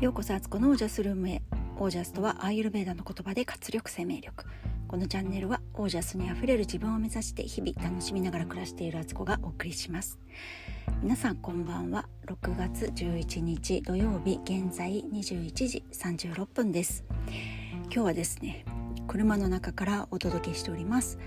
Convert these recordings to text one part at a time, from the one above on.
ようこそアツコのオージャスルームへ。オージャスとはアーユルベーダの言葉で活力生命力。このチャンネルはオージャスにあふれる自分を目指して日々楽しみながら暮らしているアツコがお送りします。皆さんこんばんは。6月11日土曜日現在21時36分です。今日はですね車の中からお届けしております、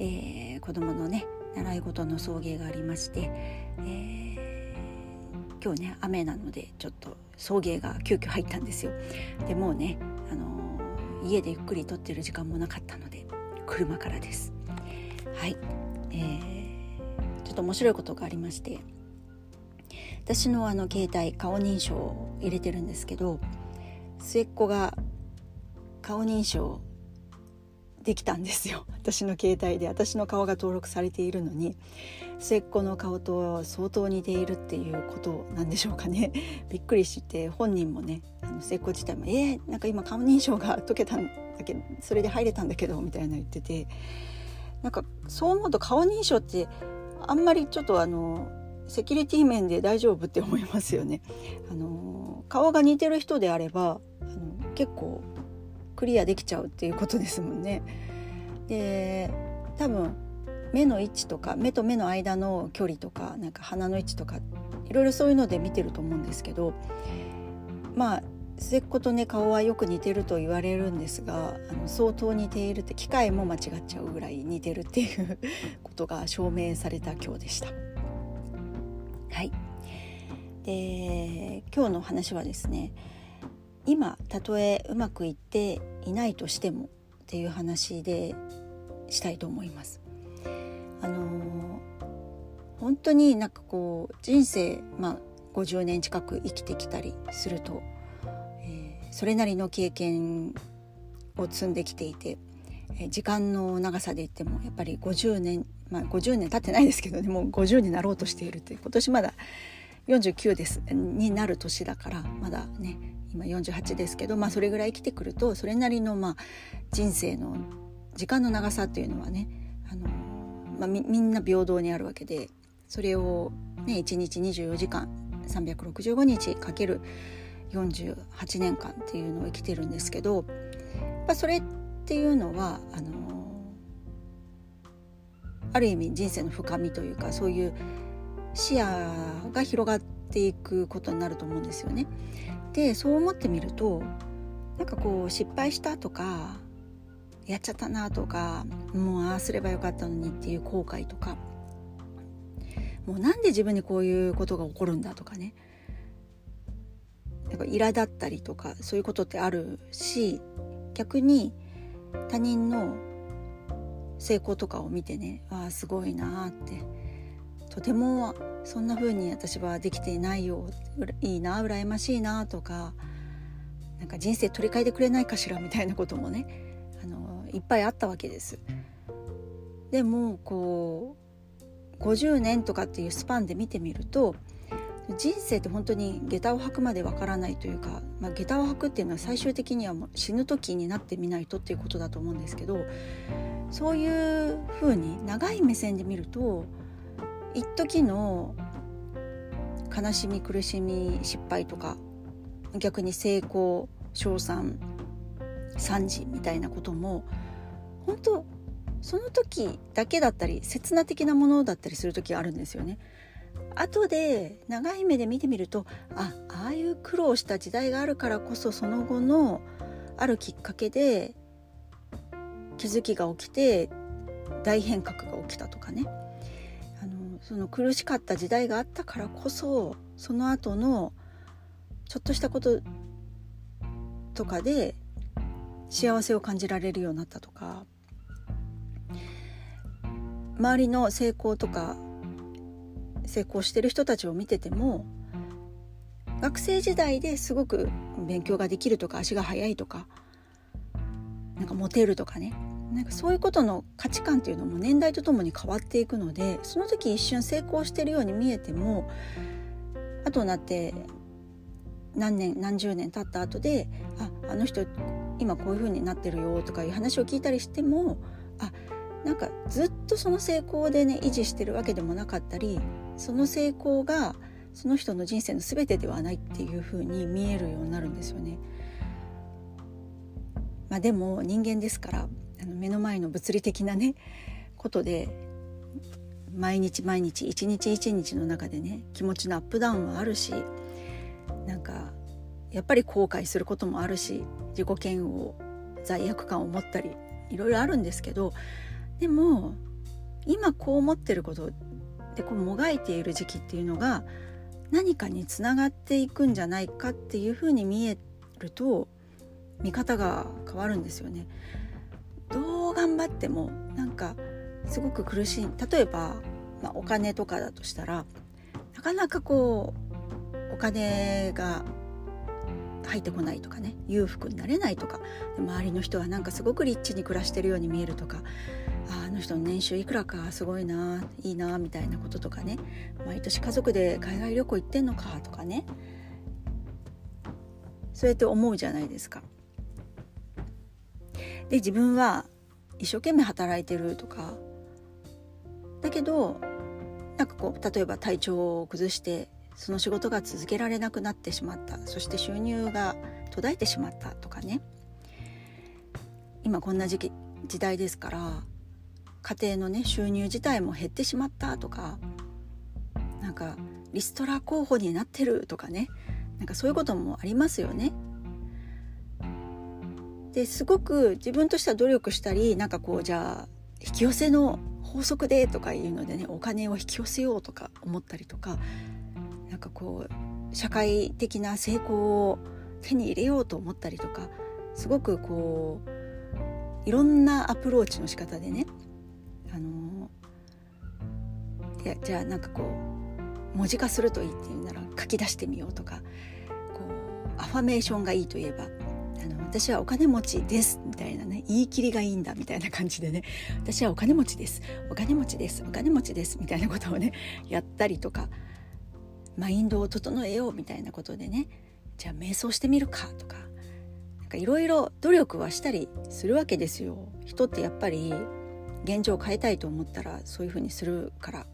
えー、子供のね習い事の送迎がありまして、えー、今日ね雨なのでちょっと送迎が急遽入ったんですよ。でもうね、あのー、家でゆっくり撮ってる時間もなかったので車からです。はい、えー、ちょっと面白いことがありまして私のあの携帯顔認証を入れてるんですけど末っ子が顔認証できたんですよ。私の携帯で私の顔が登録されているのに。末っ子の顔と相当似ているっていうことなんでしょうかね びっくりして本人もねあの末っ子自体も「えー、なんか今顔認証が解けたんだけどそれで入れたんだけど」みたいな言っててなんかそう思うと顔認証ってあんまりちょっとあのセキュリティ面で大丈夫って思いますよね。あの顔が似てる人であればあの結構クリアできちゃうっていうことですもんね。で多分目の位置とか目と目の間の距離とかなんか鼻の位置とかいろいろそういうので見てると思うんですけどまあ末っ子とね顔はよく似てると言われるんですがあの相当似ているって機械も間違っちゃうぐらい似てるっていうことが証明された今日でした。はいで今日の話はですね今たとえうまくいっていないとしてもっていう話でしたいと思います。あの本当になんかこう人生まあ50年近く生きてきたりすると、えー、それなりの経験を積んできていて、えー、時間の長さで言ってもやっぱり50年まあ50年経ってないですけどねもう50になろうとしているって今年まだ49ですになる年だからまだね今48ですけど、まあ、それぐらい生きてくるとそれなりのまあ人生の時間の長さっていうのはね、あのまあ、みんな平等にあるわけでそれを、ね、1日24時間365日かける48年間っていうのを生きてるんですけどやっそれっていうのはあのある意味人生の深みというかそういう視野が広がっていくことになると思うんですよね。でそう思ってみるとなんかこう失敗したとかやっちゃったなとかもうああすればよかったのにっていう後悔とか。もうなんで自分にこういうことが起こるんだとかね。なんか苛立ったりとかそういうことってあるし逆に他人の成功とかを見てねああすごいなってとてもそんな風に私はできていないよいいな羨ましいなとかなんか人生取り替えてくれないかしらみたいなこともねいっぱいあったわけです。でもこう50年とかっていうスパンで見てみると人生って本当に下駄を履くまでわからないというか、まあ、下駄を履くっていうのは最終的にはもう死ぬ時になってみないとっていうことだと思うんですけどそういうふうに長い目線で見ると一時の悲しみ苦しみ失敗とか逆に成功称賛惨事みたいなことも本当その時だけだったり刹那的なものだったりする時あるんですよね。後で長い目で見てみるとあああいう苦労した時代があるからこそその後のあるきっかけで気づきが起きて大変革が起きたとかねあのその苦しかった時代があったからこそその後のちょっとしたこととかで幸せを感じられるようになったとか周りの成功とか成功してる人たちを見てても学生時代ですごく勉強ができるとか足が速いとかなんかモテるとかね。なんかそういうことの価値観っていうのも年代とともに変わっていくのでその時一瞬成功してるように見えても後になって何年何十年経った後でああの人今こういう風になってるよとかいう話を聞いたりしてもあなんかずっとその成功でね維持してるわけでもなかったりその成功がその人の人生の全てではないっていう風に見えるようになるんですよね。まあ、でも人間ですからあの目の前の物理的なねことで毎日毎日一日一日の中でね気持ちのアップダウンはあるしなんかやっぱり後悔することもあるし自己嫌悪罪悪感を持ったりいろいろあるんですけどでも今こう思ってることでこうもがいている時期っていうのが何かにつながっていくんじゃないかっていうふうに見えると見方が変わるんですよね。どう頑張ってもなんかすごく苦しい例えば、まあ、お金とかだとしたらなかなかこうお金が入ってこないとかね裕福になれないとか周りの人はなんかすごくリッチに暮らしてるように見えるとかあの人の年収いくらかすごいないいなみたいなこととかね毎年家族で海外旅行行ってんのかとかねそうやって思うじゃないですか。で自分は一生懸命働いてるとかだけどなんかこう例えば体調を崩してその仕事が続けられなくなってしまった。そして収入が途絶えてしまったとかね。今こんな時期時代ですから家庭のね収入自体も減ってしまったとかなんかリストラ候補になってるとかね。なんかそういうこともありますよね。ですごく自分としては努力したりなんかこうじゃあ引き寄せの法則でとかいうのでねお金を引き寄せようとか思ったりとかなんかこう社会的な成功を手に入れようと思ったりとかすごくこういろんなアプローチの仕方でねあのいじゃあなんかこう文字化するといいっていうなら書き出してみようとかこうアファメーションがいいといえばあの私はお金持ちですみたいなね言い切りがいいんだみたいな感じでね私はお金持ちですお金持ちですお金持ちですみたいなことをねやったりとかマインドを整えようみたいなことでね。じゃあ瞑想してみるかとか。なんかいろいろ努力はしたりするわけですよ。人ってやっぱり現状を変えたいと思ったらそういうふうにするから。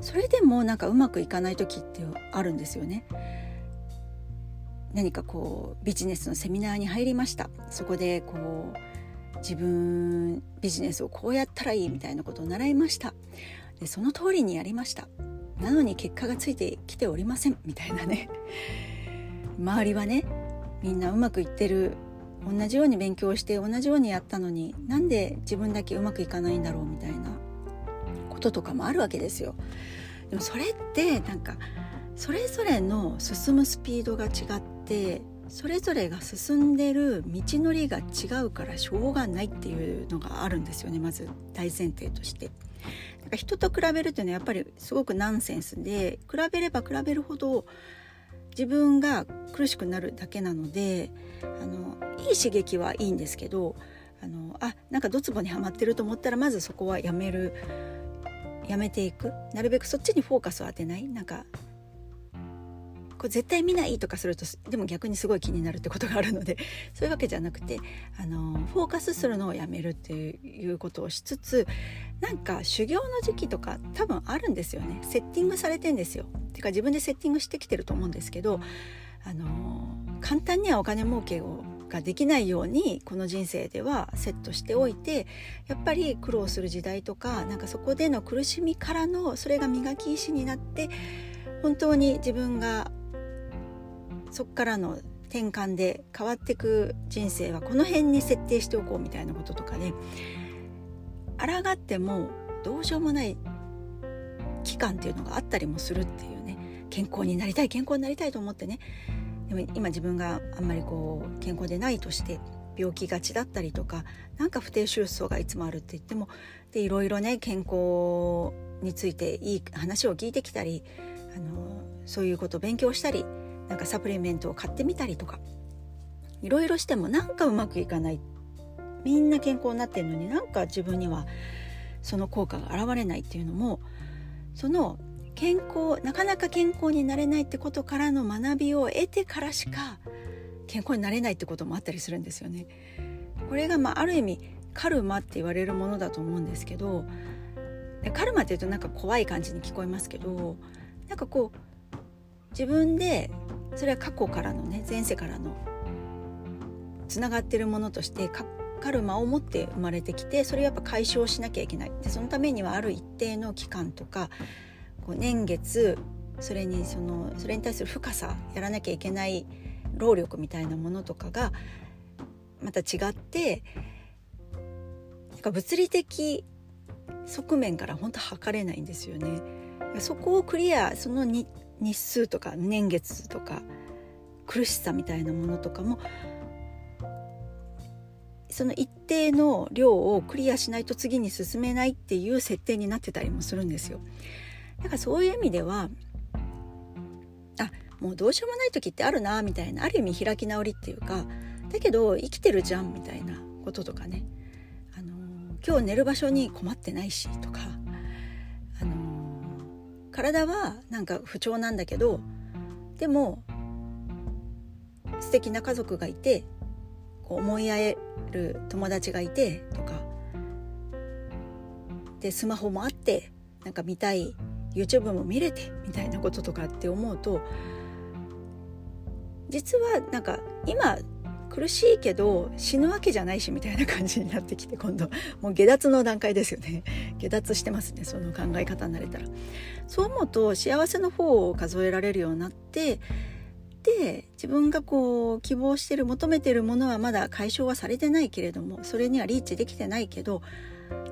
それでもなんかうまくいかない時ってあるんですよね。何かこうビジネスのセミナーに入りました。そこでこう自分ビジネスをこうやったらいいみたいなことを習いました。でその通りにやりました。なのに結果がついてきておりませんみたいなね 周りはねみんなうまくいってる同じように勉強して同じようにやったのになんで自分だけうまくいかないんだろうみたいなこととかもあるわけですよ。でもそれってなんかそれぞれの進むスピードが違ってそれぞれが進んでる道のりが違うからしょうがないっていうのがあるんですよねまず大前提として。なんか人と比べるっていうのはやっぱりすごくナンセンスで比べれば比べるほど自分が苦しくなるだけなのであのいい刺激はいいんですけどあのあなんかドツボにはまってると思ったらまずそこはやめるやめていく。なるべくそっちにフォーカスを当てない。なんかこれ絶対見ないとかするとでも逆にすごい気になるってことがあるので そういうわけじゃなくてあのフォーカスするのをやめるっていうことをしつつなんか修行の時期とか多分あるんですよねセッティングされてんですよ。てか自分でセッティングしてきてると思うんですけどあの簡単にはお金儲けをができないようにこの人生ではセットしておいてやっぱり苦労する時代とかなんかそこでの苦しみからのそれが磨き石になって本当に自分がそっからの転換で変わっていく人生はこの辺に設定しておこうみたいなこととかね。抗ってもどうしようもない期間っていうのがあったりもするっていうね。健康になりたい健康になりたいと思ってね。でも今自分があんまりこう健康でないとして病気がちだったりとかなんか不定収穫がいつもあるって言ってもでいろいろね健康についていい話を聞いてきたりあのそういうことを勉強したりなんかサプリメントを買ってみたりとかいろいろしてもなんかうまくいかないみんな健康になってるのになんか自分にはその効果が現れないっていうのもその健康なかなか健康になれないってことからの学びを得てからしか健康になれないってこともあったりするんですよね。これがまあある意味カルマって言われるものだと思うんですけどカルマっていうとなんか怖い感じに聞こえますけどなんかこう自分でそれは過去からのね前世からのつながってるものとしてカルマを持って生まれてきてそれをやっぱ解消しなきゃいけないでそのためにはある一定の期間とかこう年月それにそのそれに対する深さやらなきゃいけない労力みたいなものとかがまた違ってなんか物理的側面から本当測れないんですよね。そこをクリアその日数とか年月とか苦しさみたいなものとかもその一定の量をクリアしないと次に進めないっていう設定になってたりもするんですよ。だからそういう意味ではあもうどうしようもない時ってあるなみたいなある意味開き直りっていうかだけど生きてるじゃんみたいなこととかね、あのー、今日寝る場所に困ってないしとか、体はなんか不調なんだけどでも素敵な家族がいてこう思い合える友達がいてとか。でスマホもあってなんか見たい YouTube も見れてみたいなこととかって思うと実はなんか今苦しいけど死ぬわけじゃないしみたいな感じになってきて今度。もう下脱の段階ですよね。下脱してますねその考え方になれたら。そう思うと幸せの方を数えられるようになってで自分がこう希望してる求めてるものはまだ解消はされてないけれどもそれにはリーチできてないけど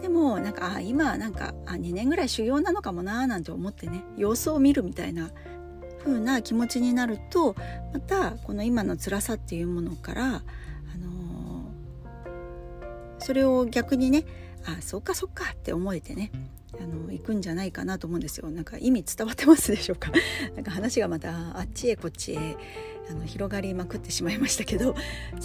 でもなんかあ今なんかあ2年ぐらい修行なのかもななんて思ってね様子を見るみたいな風な気持ちになるとまたこの今の辛さっていうものから、あのー、それを逆にねあそっかそっかって思えてねあの行くんじゃないかなと思うんですよ。なんか意味伝わってますでしょうか？なんか話がまたあっちへこっちへあの広がりまくってしまいましたけど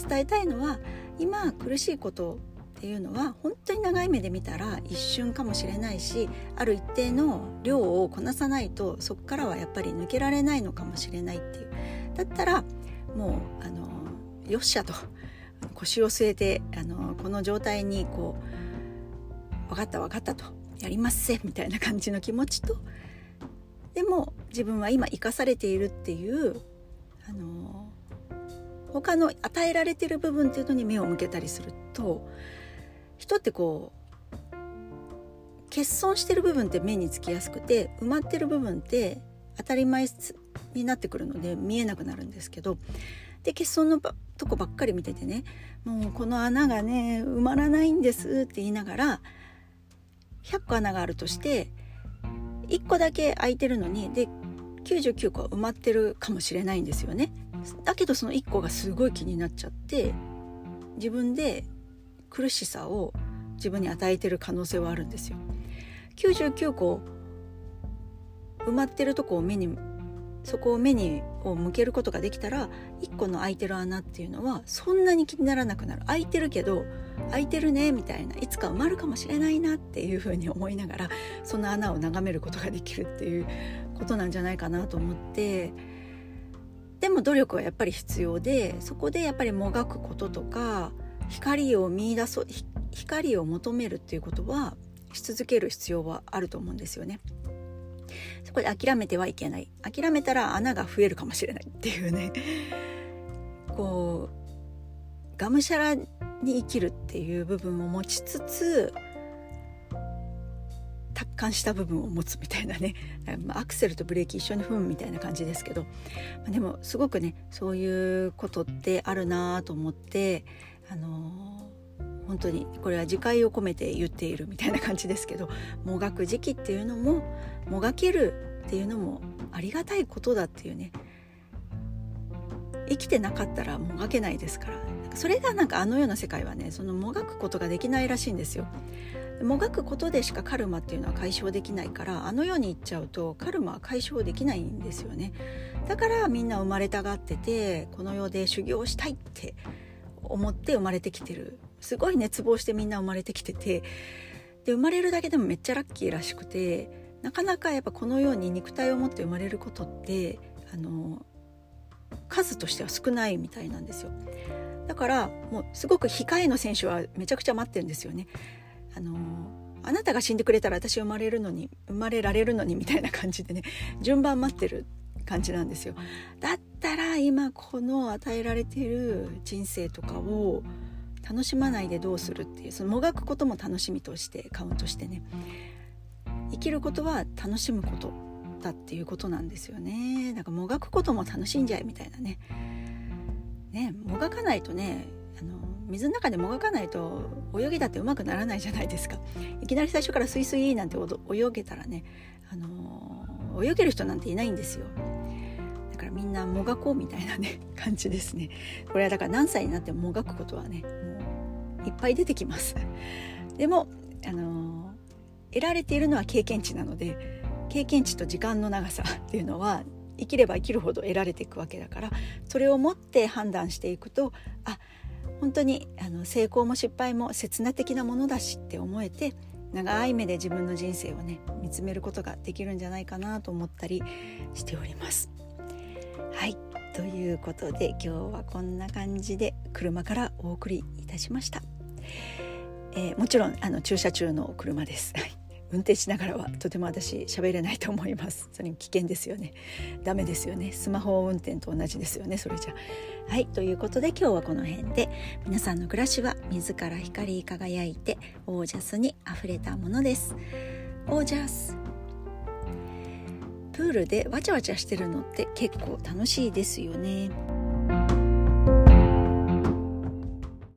伝えたいのは今苦しいことっていうのは本当に長い目で見たら一瞬かもしれないしある一定の量をこなさないとそこからはやっぱり抜けられないのかもしれないっていう。だったらもうあのよっしゃと腰を据えてあのこの状態にこう分かった分かったと。やりますせみたいな感じの気持ちと。でも自分は今生かされているっていうあの他の与えられてる部分っていうのに目を向けたりすると人ってこう欠損してる部分って目につきやすくて埋まってる部分って当たり前になってくるので見えなくなるんですけどで欠損のとこばっかり見ててねもうこの穴がね埋まらないんですって言いながら100個穴があるとして1個だけ空いてるのにで99個埋まってるかもしれないんですよね。だけどその1個がすごい気になっちゃって自分で苦しさを自分に与えてる可能性はあるんですよ。99個埋まってるとこを目にそこを目にを向けることができたら1個の空いてる穴っていうのはそんなに気にならなくなる空いてるけど空いてるねみたいないつか埋まるかもしれないなっていうふうに思いながらその穴を眺めることができるっていうことなんじゃないかなと思ってでも努力はやっぱり必要でそこでやっぱりもがくこととか光を見出そう光を求めるっていうことはし続ける必要はあると思うんですよね。そこで諦めてはいけない諦めたら穴が増えるかもしれないっていうねこうがむしゃらに生きるっていう部分を持ちつつ達観した部分を持つみたいなね。アクセルとブレーキ一緒に踏むみたいな感じですけど。でもすごくねそういうことってあるなと思ってあのー、本当にこれは自戒を込めて言っているみたいな感じですけどもがく時期っていうのももがけるっていうのもありがたいことだっていうね。生きてなかったらもがけないですから。それがなんかあのような世界はねそのもがくことができないらしいんですよ。もがくことでしかカルマっていうのは解消できないからあの世に行っちゃうとカルマは解消できないんですよね。だからみんな生まれたがっててこの世で修行したいって思って生まれてきてる。すごい熱望してみんな生まれてきててで生まれるだけでもめっちゃラッキーらしくてなかなかやっぱこのように肉体を持って生まれることってあの数としては少ないみたいなんですよ。だからもうすごく控えの選手はめちゃくちゃ待ってるんですよね。あのあなたが死んでくれたら私生まれるのに生まれられるのにみたいな感じでね順番待ってる感じなんですよ。だったら今この与えられている人生とかを楽しまないでどうするっていうそのもがくことも楽しみとしてカウントしてね。生きることは楽しむことだっていうことなんですよね。なんかもがくことも楽しんじゃえみたいなね。ねもがかないとねあの水の中でもがかないと泳ぎだってうまくならないじゃないですか。いきなり最初からスイスイなんて泳げたらね、あの泳げる人なんていないんですよ。だからみんなもがこうみたいなね 感じですね。これはだから何歳になってももがくことはねもういっぱい出てきます。でも、あの得られているのは経験値なので経験値と時間の長さっていうのは生きれば生きるほど得られていくわけだからそれをもって判断していくとあ本当にあの成功も失敗も刹那的なものだしって思えて長い目で自分の人生をね見つめることができるんじゃないかなと思ったりしております。はいということで今日はこんな感じで車からお送りいたしました。えー、もちろんあの駐車中の車です。運転しながらはとても私喋れないと思います。それに危険ですよね。ダメですよね。スマホ運転と同じですよね。それじゃ。はい。ということで今日はこの辺で。皆さんの暮らしは自ら光り輝いてオージャスにあふれたものです。オージャス。プールでわちゃわちゃしてるのって結構楽しいですよね。